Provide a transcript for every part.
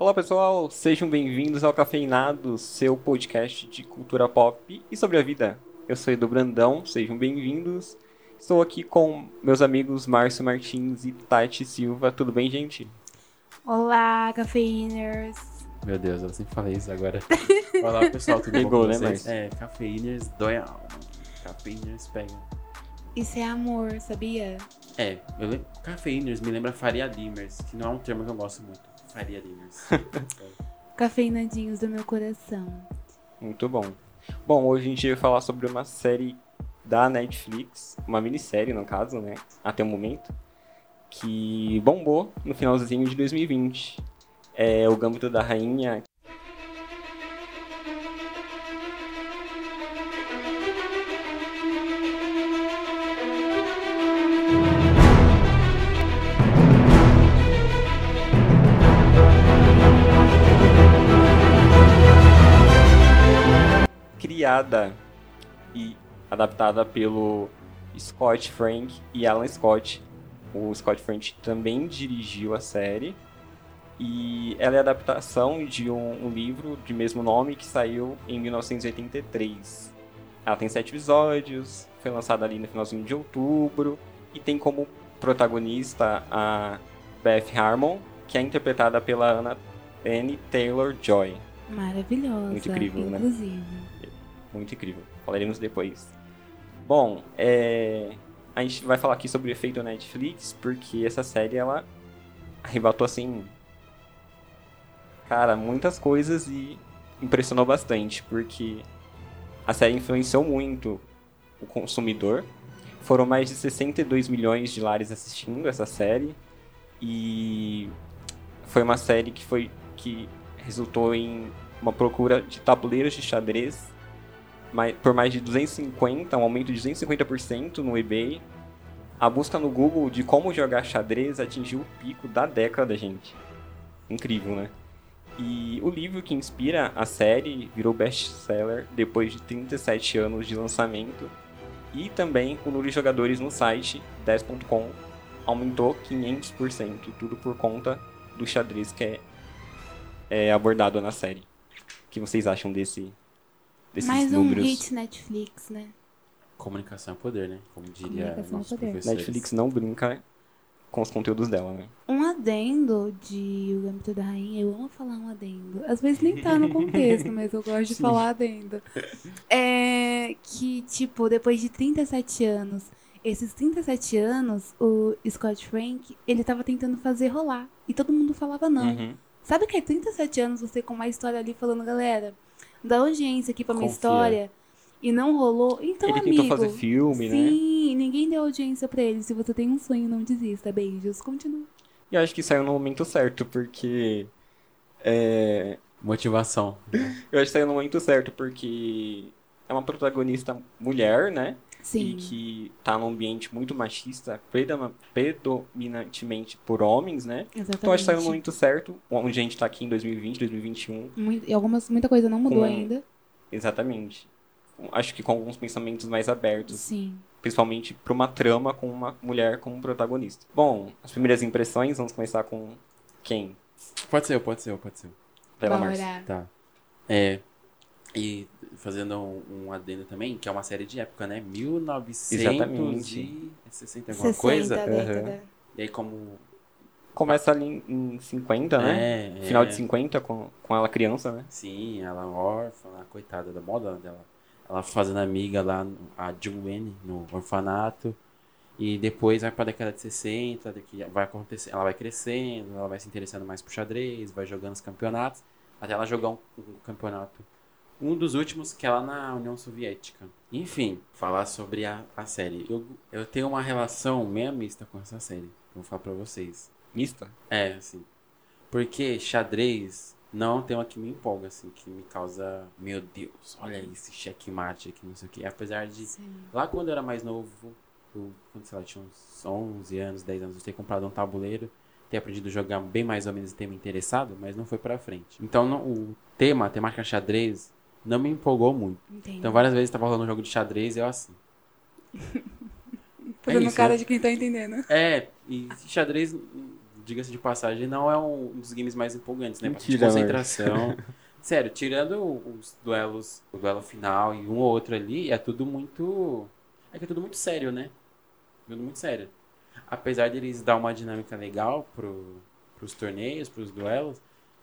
Olá pessoal, sejam bem-vindos ao Cafeinado, seu podcast de cultura pop e sobre a vida. Eu sou Edu Brandão, sejam bem-vindos. Estou aqui com meus amigos Márcio Martins e Tati Silva. Tudo bem, gente? Olá, cafeiners. Meu Deus, eu sempre falei isso agora. Olá pessoal, tudo Pegou, bom né, com vocês? Márcio? É, cafeiners dói a alma. Cafeiners pega. Isso é amor, sabia? É, eu lembro, cafeiners me lembra Faria Limers, que não é um termo que eu gosto muito. Faria Limers. Cafeinadinhos do meu coração. Muito bom. Bom, hoje a gente vai falar sobre uma série da Netflix, uma minissérie no caso, né? Até o momento, que bombou no finalzinho de 2020. É o Gambito da Rainha. Criada e adaptada pelo Scott Frank e Alan Scott. O Scott Frank também dirigiu a série. E ela é a adaptação de um, um livro de mesmo nome que saiu em 1983. Ela tem sete episódios, foi lançada ali no finalzinho de outubro e tem como protagonista a Beth Harmon, que é interpretada pela Anna Anne Taylor-Joy. Maravilhosa. Muito incrível, né? Muito incrível. Falaremos depois. Bom, é... a gente vai falar aqui sobre o efeito Netflix, porque essa série, ela arrebatou, assim... Cara, muitas coisas e impressionou bastante, porque a série influenciou muito o consumidor. Foram mais de 62 milhões de lares assistindo essa série. E foi uma série que foi que resultou em uma procura de tabuleiros de xadrez por mais de 250, um aumento de 250% no eBay. A busca no Google de como jogar xadrez atingiu o pico da década, gente. Incrível, né? E o livro que inspira a série virou best-seller depois de 37 anos de lançamento. E também o número de jogadores no site 10.com aumentou 500%, tudo por conta do xadrez que é, é abordado na série. O que vocês acham desse, desses Mais um números? hit Netflix, né? Comunicação é poder, né? Como diria é nossos poder. professores. Netflix não brinca com os conteúdos dela, né? Um adendo de O Gambito da Rainha, eu amo falar um adendo. Às vezes nem tá no contexto, mas eu gosto de Sim. falar adendo. É que, tipo, depois de 37 anos, esses 37 anos, o Scott Frank, ele tava tentando fazer rolar. E todo mundo falava não. Uhum. Sabe que é 37 anos você com uma história ali falando, galera, dá audiência aqui pra minha Confia. história. E não rolou. Então, Ele amigo. tentou fazer filme, né? Sim, ninguém deu audiência pra ele. Se você tem um sonho, não desista. Beijos. Continua. E eu acho que saiu no momento certo, porque. É, Motivação. eu acho que saiu no momento certo, porque é uma protagonista mulher, né? Sim. E que tá num ambiente muito machista, predominantemente por homens, né? Exatamente. Então acho que saiu no momento certo, onde a gente tá aqui em 2020, 2021. Muito- e algumas, muita coisa não mudou Com- ainda. Exatamente. Acho que com alguns pensamentos mais abertos. Sim. principalmente para uma trama com uma mulher como protagonista. Bom, as primeiras impressões, vamos começar com quem? Pode ser eu, pode ser eu, pode ser eu. Pela. Márcia. Tá. É. E fazendo um, um adendo também, que é uma série de época, né? 1960 alguma 60 coisa. década. E aí como... Começa ali em, em 50, né? É, Final é. de 50, com, com ela criança, né? Sim, ela órfã, lá, coitada da moda dela. Ela fazendo amiga lá, a Joanne, no orfanato. E depois vai pra década de 60, de que vai acontecer, ela vai crescendo, ela vai se interessando mais por xadrez, vai jogando os campeonatos, até ela jogar um, um campeonato. Um dos últimos que é lá na União Soviética. Enfim, falar sobre a, a série. Eu, eu tenho uma relação meio mista com essa série. Vou falar pra vocês. Mista. É, assim. Porque xadrez não tem uma que me empolga, assim, que me causa, meu Deus, olha esse checkmate aqui, não sei o quê. Apesar de, Sim. lá quando eu era mais novo, eu, quando, sei lá, tinha uns 11 anos, 10 anos, eu ter comprado um tabuleiro, ter aprendido a jogar bem mais ou menos e ter me interessado, mas não foi pra frente. Então, não- o tema, a temática xadrez, não me empolgou muito. Entendo. Então, várias vezes tava rolando um jogo de xadrez e eu assim. Fazendo isso, cara né? de quem tá entendendo. É, e xadrez diga-se de passagem, não é um dos games mais empolgantes, né? Mentira, concentração. Sério, tirando os duelos, o duelo final e um ou outro ali, é tudo muito. É que é tudo muito sério, né? Tudo muito sério. Apesar de eles dar uma dinâmica legal pro, pros torneios, pros duelos,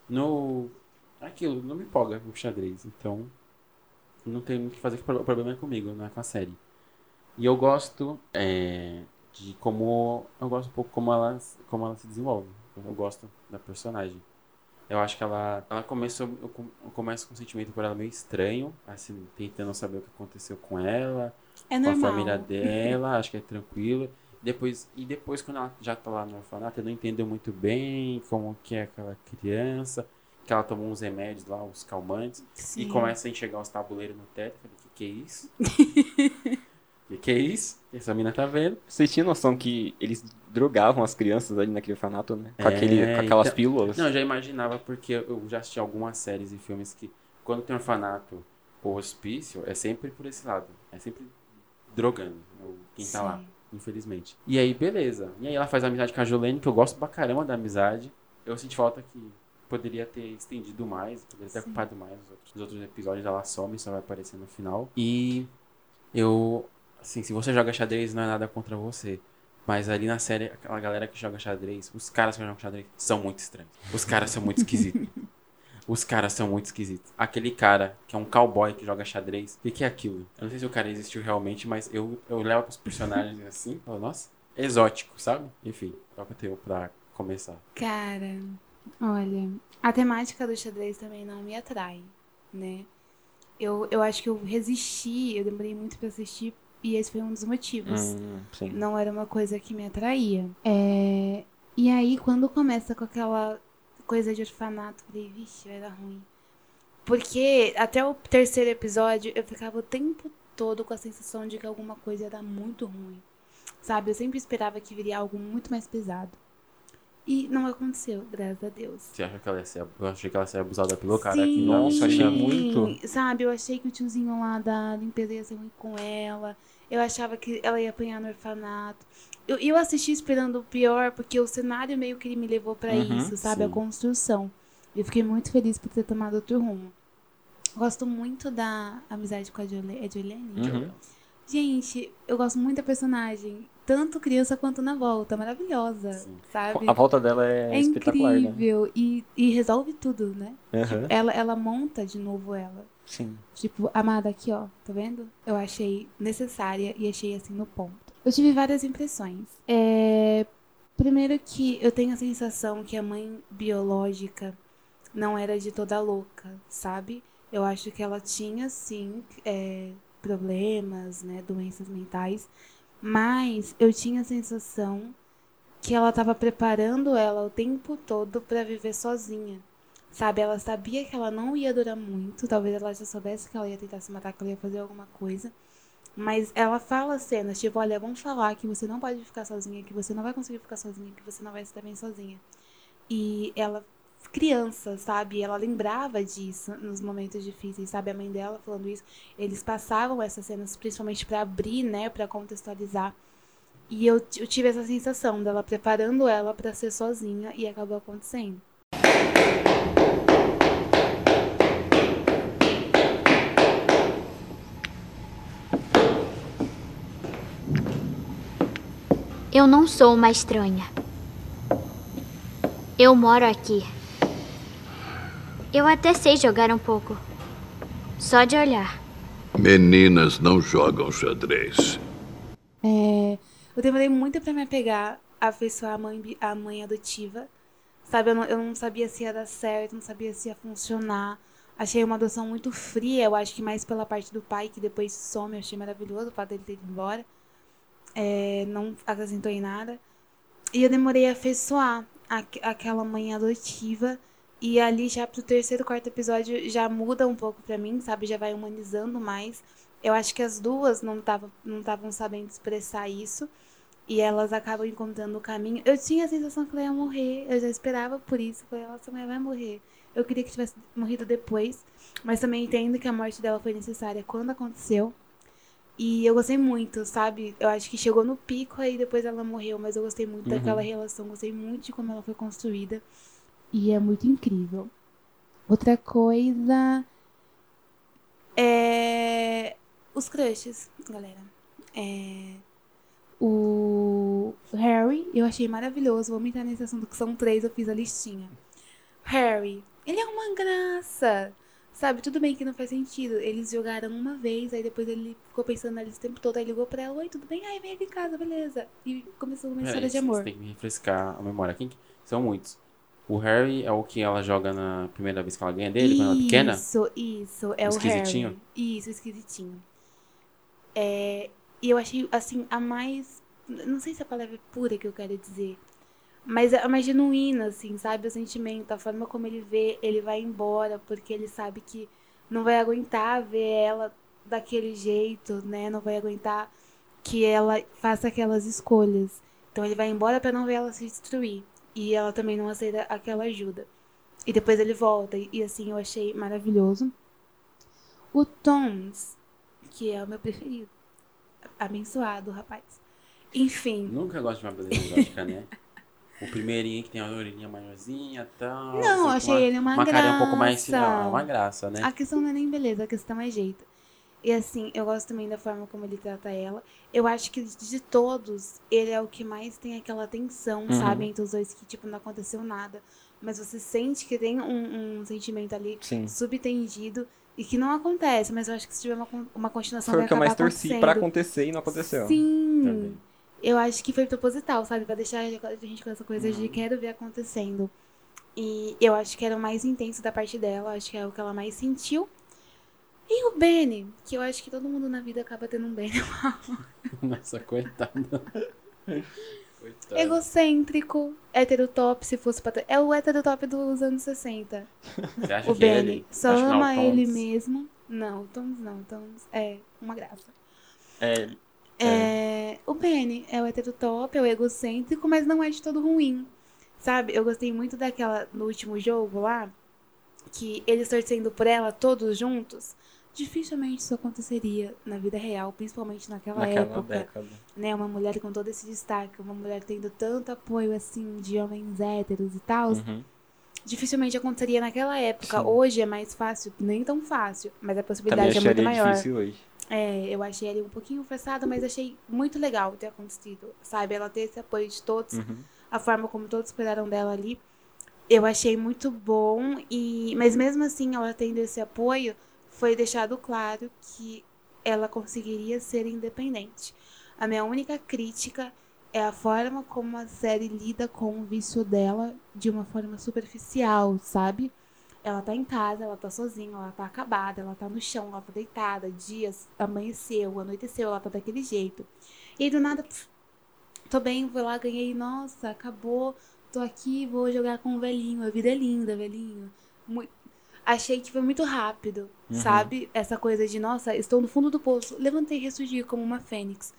no. Aquilo, não me empolga o xadrez. Então, não tem muito o que fazer, o problema é comigo, não é com a série. E eu gosto é, de como. Eu gosto um pouco como ela, como ela se desenvolve. Eu gosto da personagem. Eu acho que ela. Ela começou. Eu com- eu começo com um sentimento por ela meio estranho, assim, tentando saber o que aconteceu com ela, É com a família dela, acho que é tranquilo. Depois, e depois, quando ela já tá lá no orfanato, eu não entendo muito bem como que é aquela criança, que ela tomou uns remédios lá, uns calmantes, Sim. e começa a enxergar os tabuleiros no teto. Eu Falei, que que é isso? que que é isso? Essa mina tá vendo? Você tinha noção que eles drogavam as crianças ali naquele orfanato, né? Com, É, aquele, com aquelas então- pílulas. Não, eu já imaginava, porque eu já assisti algumas séries e filmes que, quando tem orfanato ou hospício, é sempre por esse lado. É sempre drogando o- quem tá lá, Sim. infelizmente. E aí, beleza. E aí ela faz amizade com a Jolene, que eu gosto pra caramba da amizade. Eu senti falta que poderia ter estendido mais, poderia ter Sim. ocupado mais os outros, os outros episódios. Ela some, só vai aparecer no final. E eu, assim, se você joga xadrez, não é nada contra você. Mas ali na série, aquela galera que joga xadrez, os caras que jogam xadrez são muito estranhos. Os caras são muito esquisitos. Os caras são muito esquisitos. Aquele cara que é um cowboy que joga xadrez, o que, que é aquilo? Eu não sei se o cara existiu realmente, mas eu, eu levo pros personagens assim, falo, nossa, exótico, sabe? Enfim, pra ter pra começar. Cara, olha, a temática do xadrez também não me atrai, né? Eu, eu acho que eu resisti, eu demorei muito pra assistir e esse foi um dos motivos. Hum. Não era uma coisa que me atraía. É, E aí, quando começa com aquela coisa de orfanato, eu falei, vixe, vai dar ruim. Porque até o terceiro episódio eu ficava o tempo todo com a sensação de que alguma coisa ia dar muito ruim. Sabe? Eu sempre esperava que viria algo muito mais pesado. E não aconteceu, graças a Deus. Você acha que ela ia ser, eu achei que ela ia ser abusada pelo cara Sim, aqui. Nossa, achei muito. Sabe, eu achei que o tiozinho lá da limpeza ia ser ruim com ela. Eu achava que ela ia apanhar no orfanato. Eu, eu assisti esperando o pior, porque o cenário meio que ele me levou pra Uhum, isso, sabe? A sim. construção. Eu fiquei muito feliz por ter tomado outro rumo. Gosto muito da amizade com a Jolene. É Jolene? Uhum. Gente, eu gosto muito da personagem. Tanto criança quanto na volta. Maravilhosa, Sim. sabe? A volta dela é, É espetacular, né? incrível. E, e resolve tudo, né? Aham. Ela, ela monta de novo ela. Sim. Tipo, amada aqui, ó, tá vendo? Eu achei necessária e achei assim no ponto. Eu tive várias impressões. É... Primeiro que eu tenho a sensação que a mãe biológica não era de toda louca, sabe? Eu acho que ela tinha, sim, é, problemas, né, doenças mentais, mas eu tinha a sensação que ela estava preparando ela o tempo todo para viver sozinha. Sabe, ela sabia que ela não ia durar muito, talvez ela já soubesse que ela ia tentar se matar, que ela ia fazer alguma coisa. Mas ela fala cenas, tipo, olha, vamos falar que você não pode ficar sozinha, que você não vai conseguir ficar sozinha, que você não vai estar bem sozinha. E ela, criança, sabe, ela lembrava disso nos momentos difíceis, sabe, a mãe dela falando isso. Eles passavam essas cenas principalmente pra abrir, né, Pra contextualizar. E eu, eu tive essa sensação dela preparando ela pra ser sozinha e acabou acontecendo. Eu não sou uma estranha. Eu moro aqui. Eu até sei jogar um pouco. Só de olhar. Meninas não jogam xadrez. É, eu demorei muito pra me apegar a afeiçoar a mãe, a mãe adotiva. Sabe, eu não, eu não sabia se ia dar certo, não sabia se ia funcionar. Achei uma adoção muito fria, eu acho que mais pela parte do pai, que depois some, eu achei maravilhoso o fato dele ter ido embora. É, não acrescentou em nada. E eu demorei a afeiçoar aque- aquela mãe adotiva. E ali já pro terceiro, quarto episódio já muda um pouco pra mim, sabe? Já vai humanizando mais. Eu acho que as duas não estavam não estavam sabendo expressar isso. E elas acabam encontrando o caminho. Eu tinha a sensação que ela ia morrer. Eu já esperava por isso. Eu Falei, essa mulher vai morrer. Eu queria que tivesse morrido depois. Mas também entendo que a morte dela foi necessária quando aconteceu. E eu gostei muito, sabe? Eu acho que chegou no pico aí depois ela morreu, mas eu gostei muito Uhum. daquela relação, gostei muito de como ela foi construída. E é muito incrível. Outra coisa é os crushes, galera. É o Harry, eu achei maravilhoso. Vamos entrar nesse assunto que são três, eu fiz a listinha. Harry, ele é uma graça. Sabe, tudo bem que não faz sentido. Eles jogaram uma vez, aí depois ele ficou pensando neles o tempo todo, aí ligou pra ela, oi, tudo bem? Ai, vem aqui em casa, beleza. E começou uma história Peraí, de amor. Você tem que refrescar a memória. Quem que- São muitos. O Harry é o que ela joga na primeira vez que ela ganha dele, quando ela é pequena? Isso, isso, é O o, esquisitinho? Harry. Isso, esquisitinho. É, e eu achei, assim, a mais. Não sei se a palavra é pura que eu quero dizer. Mas a mais genuína, assim, sabe? O sentimento, a forma como ele vê, ele vai embora, porque ele sabe que não vai aguentar ver ela daquele jeito, né? Não vai aguentar que ela faça aquelas escolhas. Então ele vai embora pra não ver ela se destruir. E ela também não aceita aquela ajuda. E depois ele volta. E, assim, eu achei maravilhoso. O Toms, que é o meu preferido. Abençoado, rapaz. Enfim. Nunca gosto de uma beleza exótica, né? O primeirinho que tem a orelhinha maiorzinha e tal. Não, com achei ele uma Uma cara um pouco mais... graça. Não, é uma graça, né? A questão não é nem beleza, a questão é jeito. E assim, eu gosto também da forma como ele trata ela. Eu acho que de todos, ele é o que mais tem aquela tensão, Uhum. sabe? Entre os dois, que tipo, não aconteceu nada. Mas você sente que tem um, um sentimento ali Sim. subtendido e que não acontece. Mas eu acho que se tiver uma, uma continuação Foi vai o que eu mais torci pra acontecer e não aconteceu. Sim. Também. Eu acho que foi proposital, sabe? Pra deixar a gente com essa coisa Uhum. de quero ver acontecendo. E eu acho que era o mais intenso da parte dela, acho que é o que ela mais sentiu. E o Benny, que eu acho que todo mundo na vida acaba tendo um Benny. Nossa, coitada. coitada. Egocêntrico, heterotop, se fosse pra ter. É o heterotop dos anos 60. Você acha O que Benny ele... só ama ele mesmo. Não, o Toms não. o Toms é uma graça. É, É, o Benny é o heterotop, é o egocêntrico, mas não é de todo ruim. Sabe? Eu gostei muito daquela no último jogo lá, que eles torcendo por ela todos juntos. Dificilmente isso aconteceria na vida real, principalmente naquela, naquela época. década. Né? Uma mulher com todo esse destaque, uma mulher tendo tanto apoio assim de homens héteros e tal. Uhum. Dificilmente aconteceria naquela época. Sim. Hoje é mais fácil, nem tão fácil, mas a possibilidade é muito maior. difícil hoje. É, eu achei ele um pouquinho forçado, mas achei muito legal ter acontecido, sabe? Ela ter esse apoio de todos, Uhum. a forma como todos cuidaram dela ali. Eu achei muito bom, e mas mesmo assim, ela tendo esse apoio, foi deixado claro que ela conseguiria ser independente. A minha única crítica é a forma como a série lida com o vício dela de uma forma superficial, sabe? Ela tá em casa, ela tá sozinha, ela tá acabada, ela tá no chão, ela tá deitada, dias amanheceu, anoiteceu, ela tá daquele jeito. E aí do nada, pff, tô bem, vou lá, ganhei, nossa, acabou, tô aqui, vou jogar com o velhinho, a vida é linda, velhinho. Mui- Achei que foi muito rápido, Uhum. sabe? Essa coisa de, nossa, estou no fundo do poço, levantei e ressurgi como uma fênix.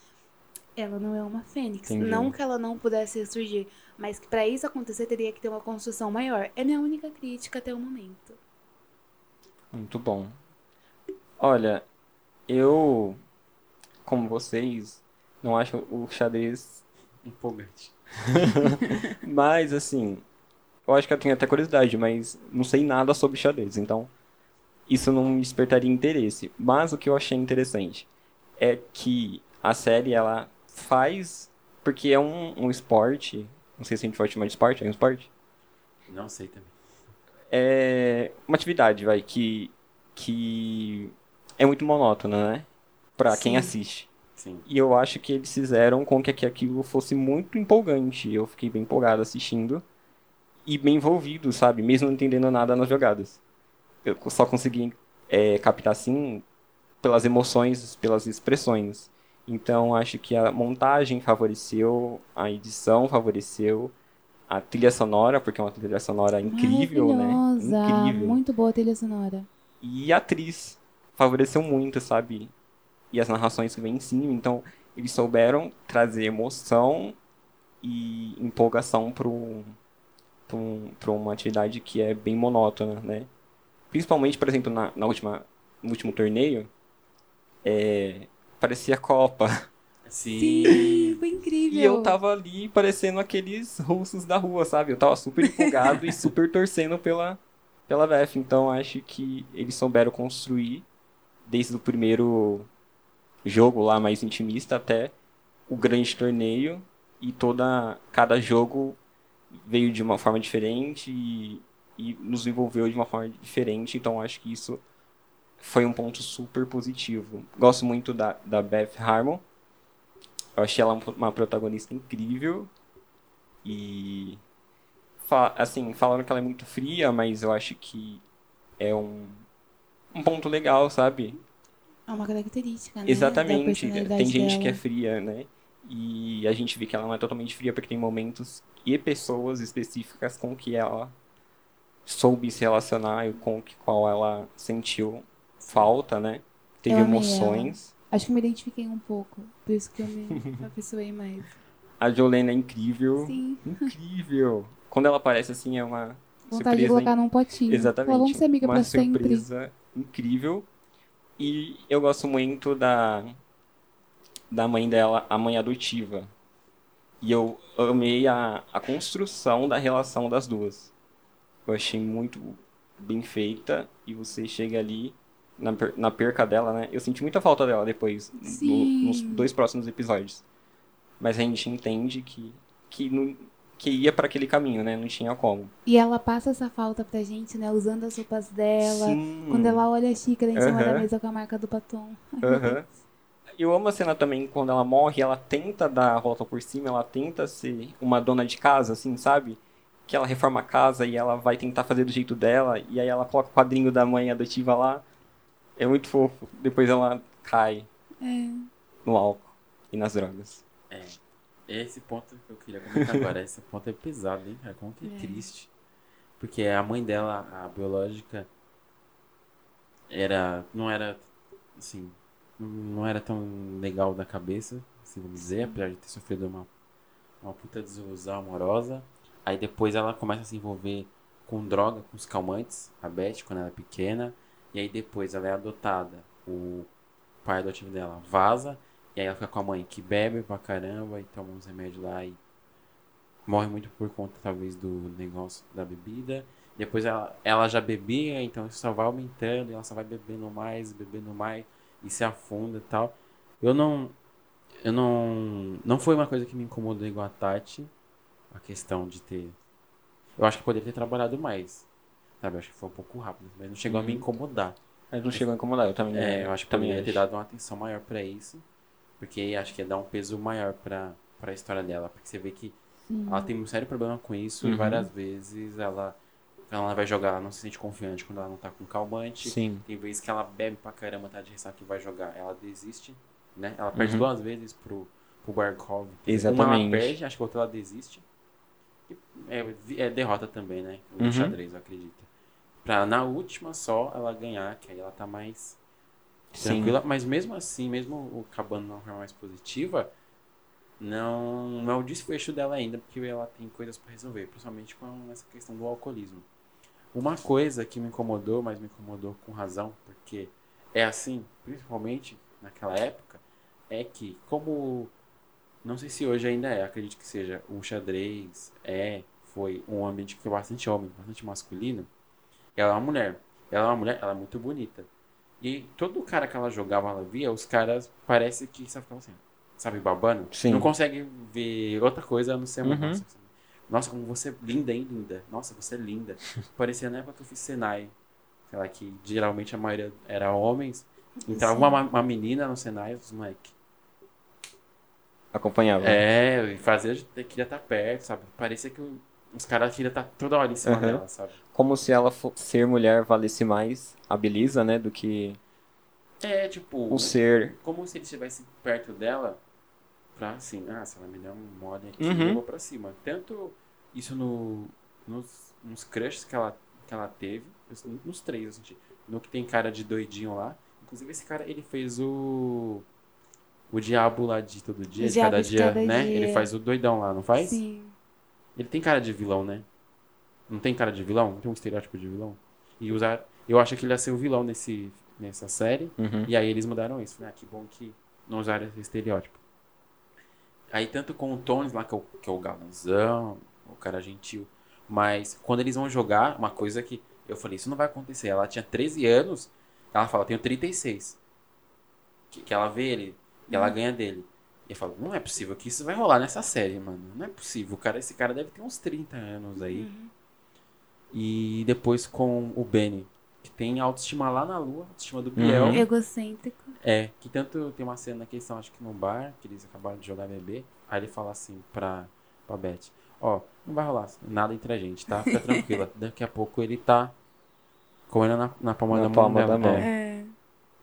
Ela não é uma fênix. Entendi. Não que ela não pudesse ressurgir, mas que pra isso acontecer teria que ter uma construção maior. É minha única crítica até o momento. Muito bom. Olha, eu, como vocês, não acho o xadrez Empolgante. Mas, assim, eu acho que eu tenho até curiosidade, mas não sei nada sobre xadrez, então isso não me despertaria interesse. Mas o que eu achei interessante é que a série, ela faz, porque é um, um esporte, não sei se a gente pode chamar de esporte, é um esporte? Não sei também. É uma atividade, vai, que, que é muito monótona, né? Pra quem assiste. Sim. E eu acho que eles fizeram com que que aquilo fosse muito empolgante. Eu fiquei bem empolgado assistindo e bem envolvido, sabe? Mesmo não entendendo nada nas jogadas. Eu só consegui é, captar, assim, pelas emoções, pelas expressões. Então, acho que a montagem favoreceu, a edição favoreceu, a trilha sonora, porque é uma trilha sonora incrível, né? Incrível. Muito boa a trilha sonora. E a atriz favoreceu muito, sabe? E as narrações que vêm em cima. Então, eles souberam trazer emoção e empolgação para um, uma atividade que é bem monótona, né? Principalmente, por exemplo, na, na última, no último torneio, é, parecia Copa. Sim. Foi incrível. E eu tava ali parecendo aqueles russos da rua, sabe? Eu tava super empolgado e super torcendo pela, pela VF. Então acho que eles souberam construir, desde o primeiro jogo lá mais intimista até o grande torneio. E toda cada jogo veio de uma forma diferente e, e nos envolveu de uma forma diferente. Então acho que isso foi um ponto super positivo. Gosto muito da, da Beth Harmon. Eu achei ela uma protagonista incrível. E. Assim, falaram que ela é muito fria, mas eu acho que é um, um ponto legal, sabe? É uma característica, né? Exatamente. Tem gente dela. que é fria, né? E a gente vê que ela não é totalmente fria porque tem momentos e pessoas específicas com que ela soube se relacionar e com que qual ela sentiu falta, né? Teve Eu emoções. Acho que me identifiquei um pouco. Por isso que eu me afeiçoei mais. A Jolene é incrível. Sim. Incrível. Quando ela aparece assim é uma Vontade de surpresa colocar num potinho. Exatamente. Vamos ser amiga uma pra sempre. surpresa incrível. E eu gosto muito da da mãe dela, a mãe adotiva. E eu amei a, a construção da relação das duas. Eu achei muito bem feita e você chega ali na, na perca dela, né? Eu senti muita falta dela depois, no- nos dois próximos episódios. Mas a gente entende que, que, não, que ia para aquele caminho, né? Não tinha como. E ela passa essa falta pra gente, né? Usando as roupas dela. Sim. Quando ela olha a xícara em cima da Aham. mesa com a marca do batom. Aham. Eu amo a cena também quando ela morre, ela tenta dar a volta por cima, ela tenta ser uma dona de casa, assim, sabe? Que ela reforma a casa e ela vai tentar fazer do jeito dela, e aí ela coloca o quadrinho da mãe adotiva lá. É muito fofo. Depois ela cai É. no álcool e nas drogas. É. Esse ponto que eu queria comentar agora. Esse ponto é pesado, hein, cara? Como que é, É. triste. Porque a mãe dela, a biológica, era. não era. assim. Não era tão legal da cabeça, assim vamos dizer, apesar de ter sofrido uma, uma puta desilusão amorosa. Aí depois ela começa a se envolver com droga, com os calmantes, a Beth, quando ela é pequena. E aí depois ela é adotada. O pai adotivo dela vaza. E aí ela fica com a mãe que bebe pra caramba e toma uns remédios lá e morre muito por conta, talvez, do negócio da bebida. Depois ela, ela já bebia, então isso só vai aumentando e ela só vai bebendo mais, bebendo mais e se afunda e tal. Eu não. Eu não. Não foi uma coisa que me incomodou igual a Tati. A questão de ter. Eu acho que poderia ter trabalhado mais. Sabe? Eu acho que foi um pouco rápido, mas não chegou a me incomodar. Mas não chegou a incomodar, eu também É, eu acho que também poderia ter acho. dado uma atenção maior pra isso. Porque acho que ia dar um peso maior pra, pra história dela. Porque você vê que Sim. ela tem um sério problema com isso. E Uhum. várias vezes ela, ela vai jogar, ela não se sente confiante quando ela não tá com calmante. Sim. Tem vezes que ela bebe pra caramba, tá de ressaca e vai jogar. Ela desiste, né? Ela perde Uhum. duas vezes pro, pro Barkov. Uma ela Exatamente. perde, acho que outra ela desiste. E é, é derrota também, né? No Uhum. xadrez, eu acredito. Pra na última só ela ganhar, que aí ela tá mais Sim. tranquila, mas mesmo assim, mesmo o acabando na forma mais positiva, não, não é o desfecho dela ainda, porque ela tem coisas pra resolver, principalmente com essa questão do alcoolismo. Uma coisa que me incomodou, mas me incomodou com razão, porque é assim, principalmente naquela época, é que como não sei se hoje ainda é, acredito que seja, o xadrez é, foi um ambiente que foi bastante homem, bastante masculino. Ela é uma mulher. Ela é uma mulher, ela é muito bonita. E todo cara que ela jogava, ela via, os caras parece que só ficavam assim, sabe, babando. Sim. Não consegue ver outra coisa a não ser uma Uhum. nossa, nossa, como você é linda, hein, linda. Nossa, você é linda. Parecia na época que eu fiz Senai. Sei lá, que geralmente a maioria era homens. Entrava uma, uma menina no Senai, os moleque. Acompanhava. É, e fazia, queria estar perto, sabe? Parecia que os caras queriam estar toda hora em cima Uhum. dela, sabe? Como se ela fo- ser mulher valesse mais a beleza, né? Do que É, tipo, o ser. como se ele estivesse perto dela pra assim, ah, se ela me der um mole aqui, Uhum. eu vou pra cima. Tanto isso no, nos, nos crushes que ela, que ela teve, nos três, eu senti. No que tem cara de doidinho lá. Inclusive, esse cara, ele fez o. O diabo lá de todo dia, O de cada de dia, Cada né? Dia. Ele faz o doidão lá, não faz? Sim. Ele tem cara de vilão, né? Não tem cara de vilão? Não tem um estereótipo de vilão? E usar. Eu acho que ele ia ser o vilão nesse, nessa série. Uhum. E aí eles mudaram isso. Né? Ah, que bom que não usar esse estereótipo. Aí tanto com o Tones lá, que é o, que é o galanzão, o cara gentil. Mas quando eles vão jogar, uma coisa que eu falei, isso não vai acontecer. Ela tinha 13 anos, ela fala, tenho 36. Que, que ela vê ele e ela ganha dele. E eu falo, não é possível que isso vai rolar nessa série, mano. Não é possível. O cara, esse cara deve ter uns 30 anos aí. E depois com o Benny, que tem autoestima lá na lua, autoestima do Biel. Uhum. Egocêntrico. É, que tanto tem uma cena que eles estão, acho que num bar, que eles acabaram de jogar bebê. Aí ele fala assim pra, pra Beth: Ó, não vai rolar nada entre a gente, tá? Fica tranquila. Daqui a pouco ele tá comendo na, na palma Na da mão. palma dela. da mão. É. É.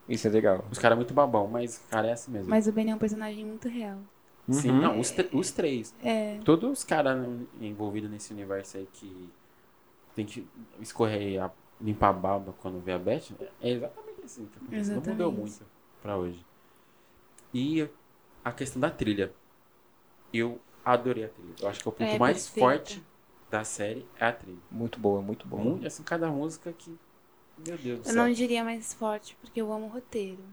Isso é legal. Os caras é muito babão, mas o cara é assim mesmo. Mas o Ben é um personagem muito real. Sim, Uhum. não, os, os três. É. Todos os caras envolvidos nesse universo aí que tem que escorrer, a, limpar a baba quando vê a Beth, é exatamente assim que acontece. Não mudou muito pra hoje. E a questão da trilha. Eu adorei a trilha. Eu acho que é o ponto É mais perfeita. forte da série é a trilha. Muito boa, muito boa. Muito, assim, cada música que. Meu Deus do Eu céu. não diria mais forte, porque eu amo o roteiro.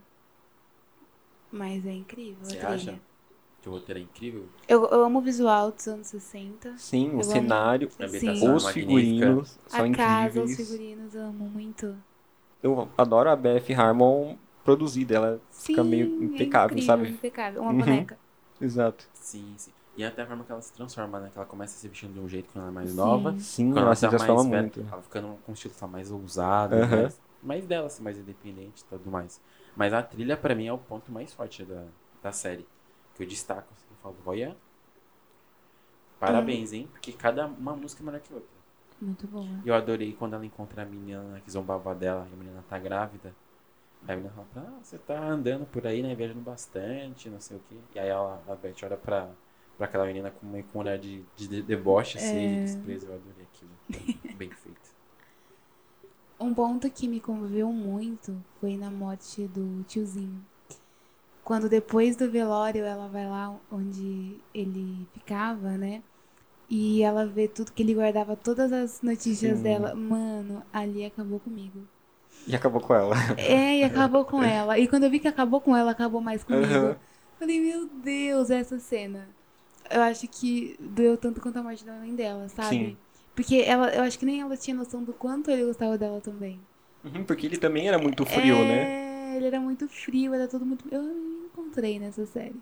Mas é incrível a Você trilha. acha? Que o roteiro é incrível. Eu, eu amo o visual dos anos 60. Sim, Eu o amo. cenário, A Sim. os é figurinos são a casa, os incríveis. figurinos, eu amo muito. Eu adoro a Beth Harmon produzida, ela Sim, fica meio é impecável, incrível, sabe? Impecável. Uma Uhum. boneca. Exato. Sim, sim. E até a forma que ela se transforma, né? Que ela começa se vestindo de um jeito quando ela é mais Sim. nova. Sim, Quando ela se tá transforma velha, muito. Ela ficando com um estilo tá, mais ousado, Aham. mais, mais dela, assim, mais independente e tudo mais. Mas a trilha, pra mim, é o ponto mais forte da, da série. Que eu destaco, assim, eu falo, olha... Parabéns, hein? Porque cada uma música é melhor que outra. Muito boa. E eu adorei quando ela encontra a menina que zombava dela, e a menina tá grávida. Aí a menina fala, ah, você tá andando por aí, né? Viajando bastante, não sei o quê. E aí ela, a Beth olha pra, pra aquela menina com uma com um olhar de, de, de deboche, assim, É. de desprezo. Eu adorei aquilo. Bem feito. Um ponto que me comoveu muito foi na morte do tiozinho. Quando depois do velório ela vai lá onde ele ficava, né? E ela vê tudo que ele guardava, todas as notícias Sim. dela. Mano, ali acabou comigo. E acabou com ela. É, e acabou com ela. E quando eu vi que acabou com ela, acabou mais comigo. Aham. Falei, meu Deus, essa cena. Eu acho que doeu tanto quanto a morte da mãe dela, sabe? Sim. Porque ela, eu acho que nem ela tinha noção do quanto ele gostava dela também. Uhum, Porque ele também era muito frio, é, né? ele era muito frio, era tudo muito. Eu me encontrei nessa série.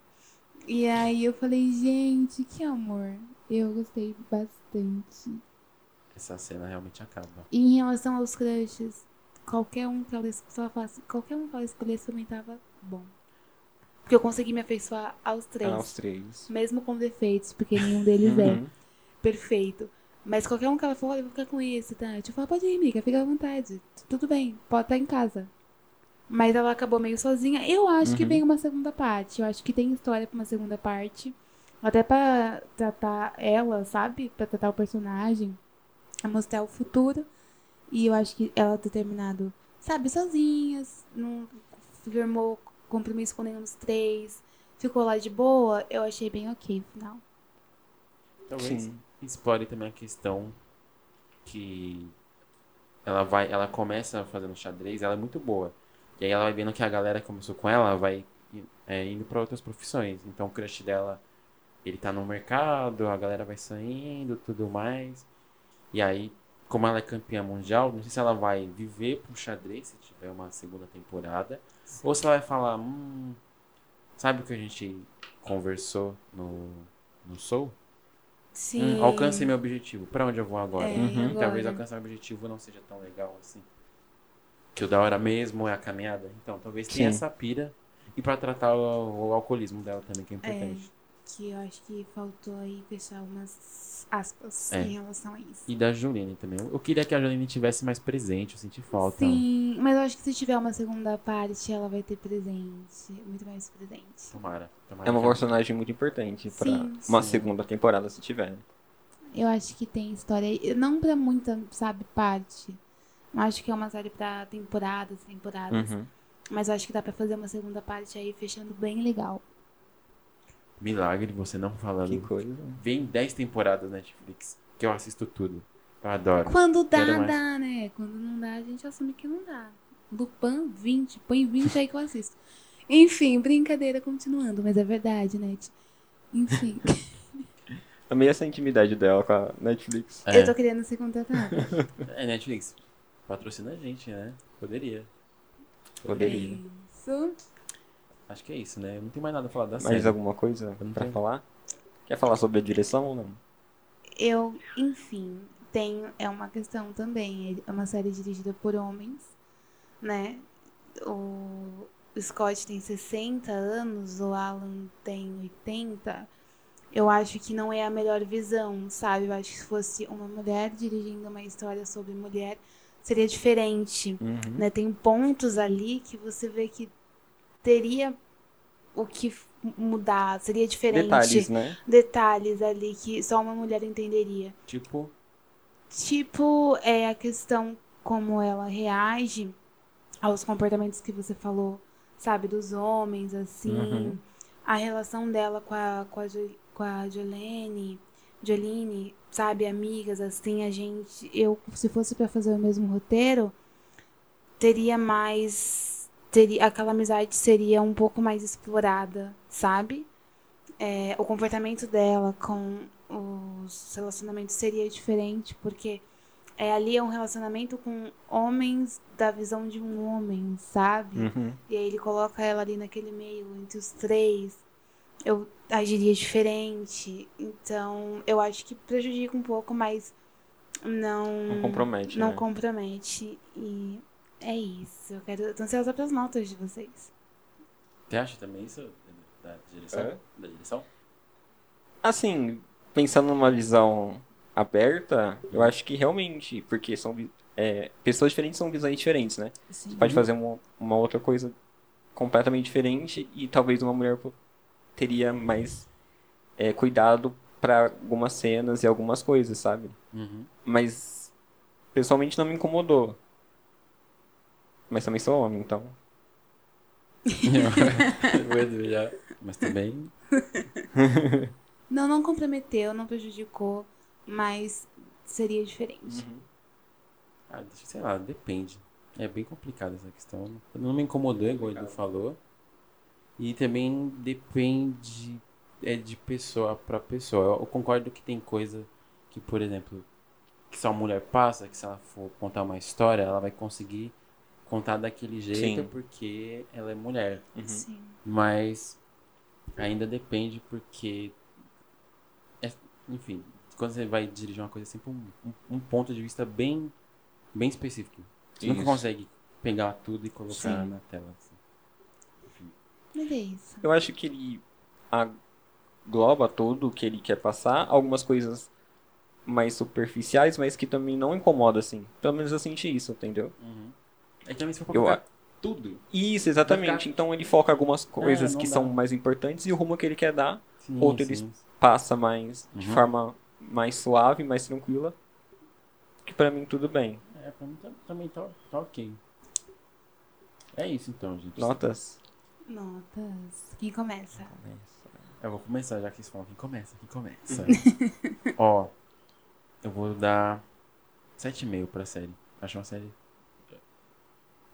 E aí eu falei, gente, que amor. Eu gostei bastante. Essa cena realmente acaba. E em relação aos crushes, qualquer um que ela, falasse, qualquer um que ela escolhesse também tava bom. Porque eu consegui me afeiçoar aos três. Ah, os três. Mesmo com defeitos, porque nenhum deles é Uhum. perfeito. Mas qualquer um que ela for, eu vou ficar com esse, tá? Tipo, fala, pode ir, amiga, fica à vontade. Tudo bem, pode estar em casa. Mas ela acabou meio sozinha. Eu acho que Uhum. vem uma segunda parte. Eu acho que tem história pra uma segunda parte. Até pra tratar ela, sabe? Pra tratar o personagem. A mostrar o futuro. E eu acho que ela ter terminado, sabe, sozinhas. Não firmou compromisso com nenhum dos três. Ficou lá de boa. Eu achei bem ok o final. Talvez Sim. explore também a questão que ela vai, ela começa fazendo xadrez, ela é muito boa. E aí ela vai vendo que a galera que começou com ela vai é, indo para outras profissões. Então o crush dela, ele tá no mercado, a galera vai saindo, tudo mais. E aí, como ela é campeã mundial, não sei se ela vai viver pro xadrez se tiver uma segunda temporada, ou se ela vai falar, hum, sabe o que a gente conversou no no Soul? Sim. Hum, alcancei meu objetivo. Pra onde eu vou agora? É, Uhum. agora. Talvez alcançar o objetivo não seja tão legal assim. Que o da hora mesmo é a caminhada. Então, talvez tenha Sim. essa pira. E pra tratar o, o alcoolismo dela também, que é importante. Que eu acho que faltou aí fechar umas aspas É. em relação a isso. E da Juline também. Eu queria que a Juline tivesse mais presente, eu senti falta. Sim, mas eu acho que se tiver uma segunda parte, ela vai ter presente. Muito mais presente. Tomara. tomara É uma personagem muito importante pra Sim, uma sim. segunda temporada, se tiver. Eu acho que tem história. aí. Não pra muita, sabe, parte. Não acho que é uma série pra temporadas, temporadas. Uhum. Mas eu acho que dá pra fazer uma segunda parte aí, fechando bem legal. Milagre você não falando. Que coisa. Vem 10 temporadas na Netflix, que eu assisto tudo. Eu adoro. Quando dá, Quero mais. dá, né? Quando não dá, a gente assume que não dá. Lupin, 20. Põe 20 aí que eu assisto. Enfim, brincadeira continuando, mas é verdade, né? Enfim, Amei essa intimidade dela com a Netflix. É, eu tô querendo ser contratada. é, Netflix, patrocina a gente, né? Poderia. Poderia. Isso. Acho que é isso, né? Não tem mais nada a falar da Mais série. alguma coisa pra tenho. falar? Quer falar sobre a direção ou não? Eu, enfim, tenho. É uma questão também. É uma série dirigida por homens, né? O Scott tem 60 anos, o Alan tem 80. Eu acho que não é a melhor visão, sabe? Eu acho que se fosse uma mulher dirigindo uma história sobre mulher, seria diferente. Uhum. né? Tem pontos ali que você vê que teria o que mudar, seria diferente. Detalhes, né? Detalhes ali que só uma mulher entenderia. Tipo, Tipo, é a questão como ela reage aos comportamentos que você falou, sabe, dos homens, assim. Uhum. A relação dela com a, com a, com a Jolene, Jolene, sabe, amigas, assim, a gente. Eu, se fosse pra fazer o mesmo roteiro, teria mais. Teria, aquela amizade seria um pouco mais explorada, sabe? É, o comportamento dela com os relacionamentos seria diferente, porque é, ali é um relacionamento com homens da visão de um homem, sabe? Uhum. E aí ele coloca ela ali naquele meio entre os três. Eu agiria diferente. Então, eu acho que prejudica um pouco, mas não. Não compromete, Não né? compromete. E é isso. Eu quero. Tô ansiosa pras notas de vocês. você acha também isso da direção? É. Da direção? Assim, pensando numa visão aberta, eu acho que realmente, porque são é, pessoas diferentes são visões diferentes, né? Sim. Você pode fazer uma, uma outra coisa completamente diferente e talvez uma mulher teria mais é, cuidado para algumas cenas e algumas coisas, sabe? Uhum. Mas pessoalmente não me incomodou. Mas também sou homem, então. O Edu já. Mas também. Não, não comprometeu, não prejudicou, mas seria diferente. Uhum. Ah, deixa- sei lá, depende. É bem complicado essa questão. Não me incomodou, igual o Edu falou. E também depende é de pessoa pra pessoa. Eu concordo que tem coisa que, por exemplo, que só a mulher passa, que se ela for contar uma história, ela vai conseguir contar daquele jeito Sim. porque ela é mulher. Uhum. Sim. Mas ainda depende porque. é- enfim, quando você vai dirigir uma coisa, é sempre um, um, um ponto de vista bem, bem específico. Você nunca Isso. consegue pegar tudo e colocar Sim. na tela. assim. Enfim. Mas é isso. Eu acho que ele agloba tudo o que ele quer passar, algumas coisas mais superficiais, mas que também não incomoda, assim. Pelo menos eu senti isso, entendeu? Uhum. É que também se for Eu a- tudo. Isso, exatamente. Ficar- Então ele foca algumas coisas não que dá. são mais importantes e o rumo que ele quer dar Sim, Outro sim. eles- passa mais de Uhum. forma mais suave, mais tranquila. Que pra mim tudo bem. É, pra mim tá- também tá, tá ok. É isso então, gente. Notas? Notas. Quem começa? Eu vou começar, já que vocês falam quem começa, quem começa. Ó, eu vou dar 7,5 pra série. Acho uma série.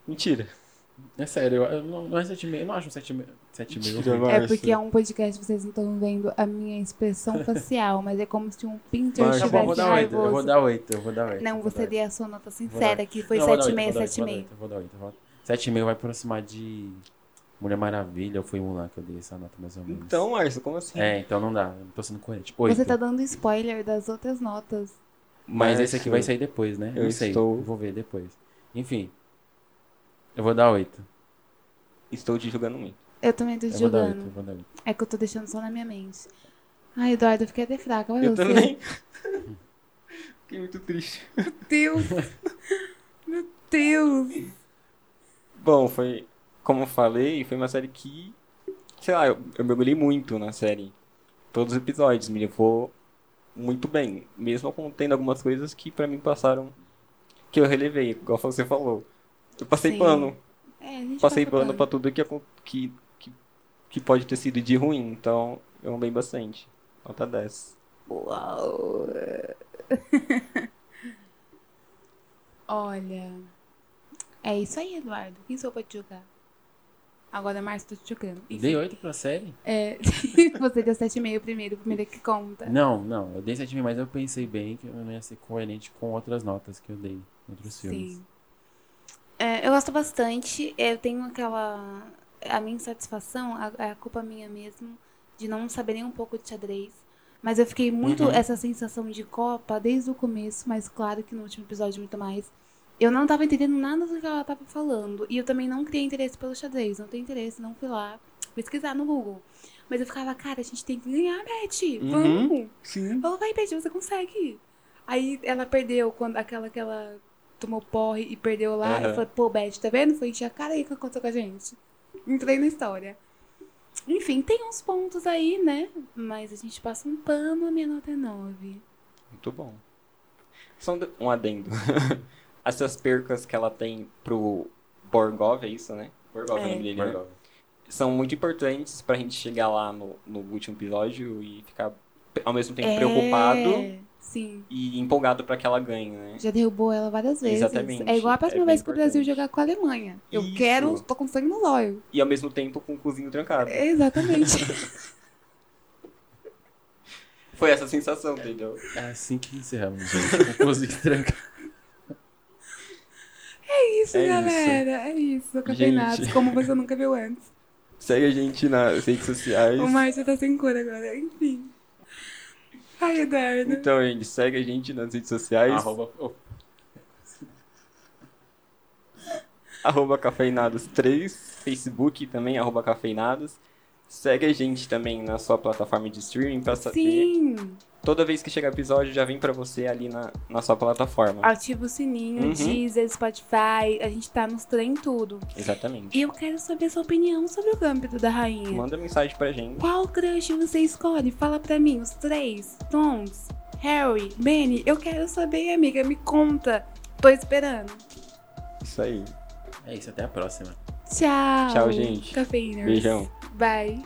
Mentira. É sério, eu, não, não é 7,5. Eu não acho um 7,5. 7,5. Mentira, ruim. vai. É porque é um podcast, vocês não estão vendo a minha expressão facial, mas é como se um pinter. Tá bom, eu vou estivesse dar 8. Eu vou dar 8. Eu vou dar 8. Não, você dar dê a sua nota sincera, que foi Não, eu vou dar 7,5, oito, eu vou dar 7,5. oito, Eu vou dar 8. Eu vou dar 8. 7,5 vai aproximar de Mulher Maravilha ou foi Mulan que eu dei essa nota mais ou menos. Então, Márcio, como assim? É, então não dá. Eu tô sendo coerente. 8. Você tá dando spoiler das outras notas. Mas esse aqui vai sair depois, né? eu não sei. estou- Vou ver depois. Enfim. Eu vou dar 8. Estou te julgando muito. Eu também tô Eu vou dar 8. Eu julgando. vou dar 8. É que eu tô deixando só na minha mente. Ai, Eduardo, eu fiquei até fraca. Eu você. também. Fiquei muito triste. Meu Deus. Meu Deus. Bom, foi. Como eu falei, foi uma série que. Sei lá, eu, eu mergulhei muito na série. Todos os episódios me levou muito bem. Mesmo contendo algumas coisas que pra mim passaram. Que eu relevei, igual você falou. Eu passei Sim. pano. É, a gente Passei passa pano pra tudo que, que, que, que pode ter sido de ruim. Então, eu amei bastante. Nota 10. Uau. Olha. É isso aí, Eduardo. Quem sou eu pra te julgar? Agora, Márcio, tô te chocando. Enfim, Dei 8 pra série? é, você deu 7,5 primeiro, o primeiro que conta. Não, não. Eu dei 7,5, mas eu pensei bem que eu não ia ser coerente com outras notas que eu dei em outros filmes. Sim. É, eu gosto bastante. Eu tenho aquela. A minha insatisfação, a, é a culpa minha mesmo, de não saber nem um pouco de xadrez. Mas eu fiquei muito Uhum. essa sensação de Copa desde o começo, mas claro que no último episódio muito mais. Eu não tava entendendo nada do que ela tava falando. E eu também não criei interesse pelo xadrez. Não tenho interesse, não fui lá pesquisar no Google. Mas eu ficava, cara, a gente tem que ganhar, Beth. Uhum. Vamos! Sim. Falou, vai, Beth, você consegue. Aí ela perdeu quando aquela que ela tomou porre e perdeu lá. Aham. Eu falei, pô, Beth, tá vendo? Foi encher a cara aí o que aconteceu com a gente. Entrei na história. Enfim, tem uns pontos aí, né? Mas a gente passa um pano, a minha nota é 9. Muito bom. Só um de- adendo. Essas percas que ela tem pro Borgov, é isso, né? Borgov é, o É. nome dele, né? Borgov. São muito importantes pra gente chegar lá no, no último episódio e ficar ao mesmo tempo preocupado É, Sim. e empolgado pra que ela ganhe, né? Já derrubou ela várias vezes. Exatamente. É igual a próxima É vez que o Brasil jogar com a Alemanha. Eu Isso. quero, tô com sangue no lóio. E ao mesmo tempo com o cozinho trancado. Exatamente. Foi essa a sensação, entendeu? É assim que encerramos, gente. Com coisa que tranca. É isso, É isso. galera. É isso. Gente. como você nunca viu antes. Segue a gente nas redes sociais. O Márcio tá sem cor agora. Enfim. Ai, Eduardo. Então, gente, segue a gente nas redes sociais. Arroba, oh, arroba cafeinados3, Facebook também, arroba cafeinados. Segue a gente também na sua plataforma de streaming pra saber. Sim. Toda vez que chegar episódio, já vem pra você ali na, na sua plataforma. Ativa o sininho, Uhum. Deezer, Spotify. A gente tá nos trem tudo. Exatamente. E eu quero saber a sua opinião sobre o Gâmbito da Rainha. Manda mensagem pra gente. Qual crush você escolhe? Fala pra mim, os três. Tons, Harry, Benny. Eu quero saber, amiga. Me conta. Tô esperando. Isso aí. é isso, até a próxima. Tchau. Tchau, gente. Cafeiners. Beijão. Bye.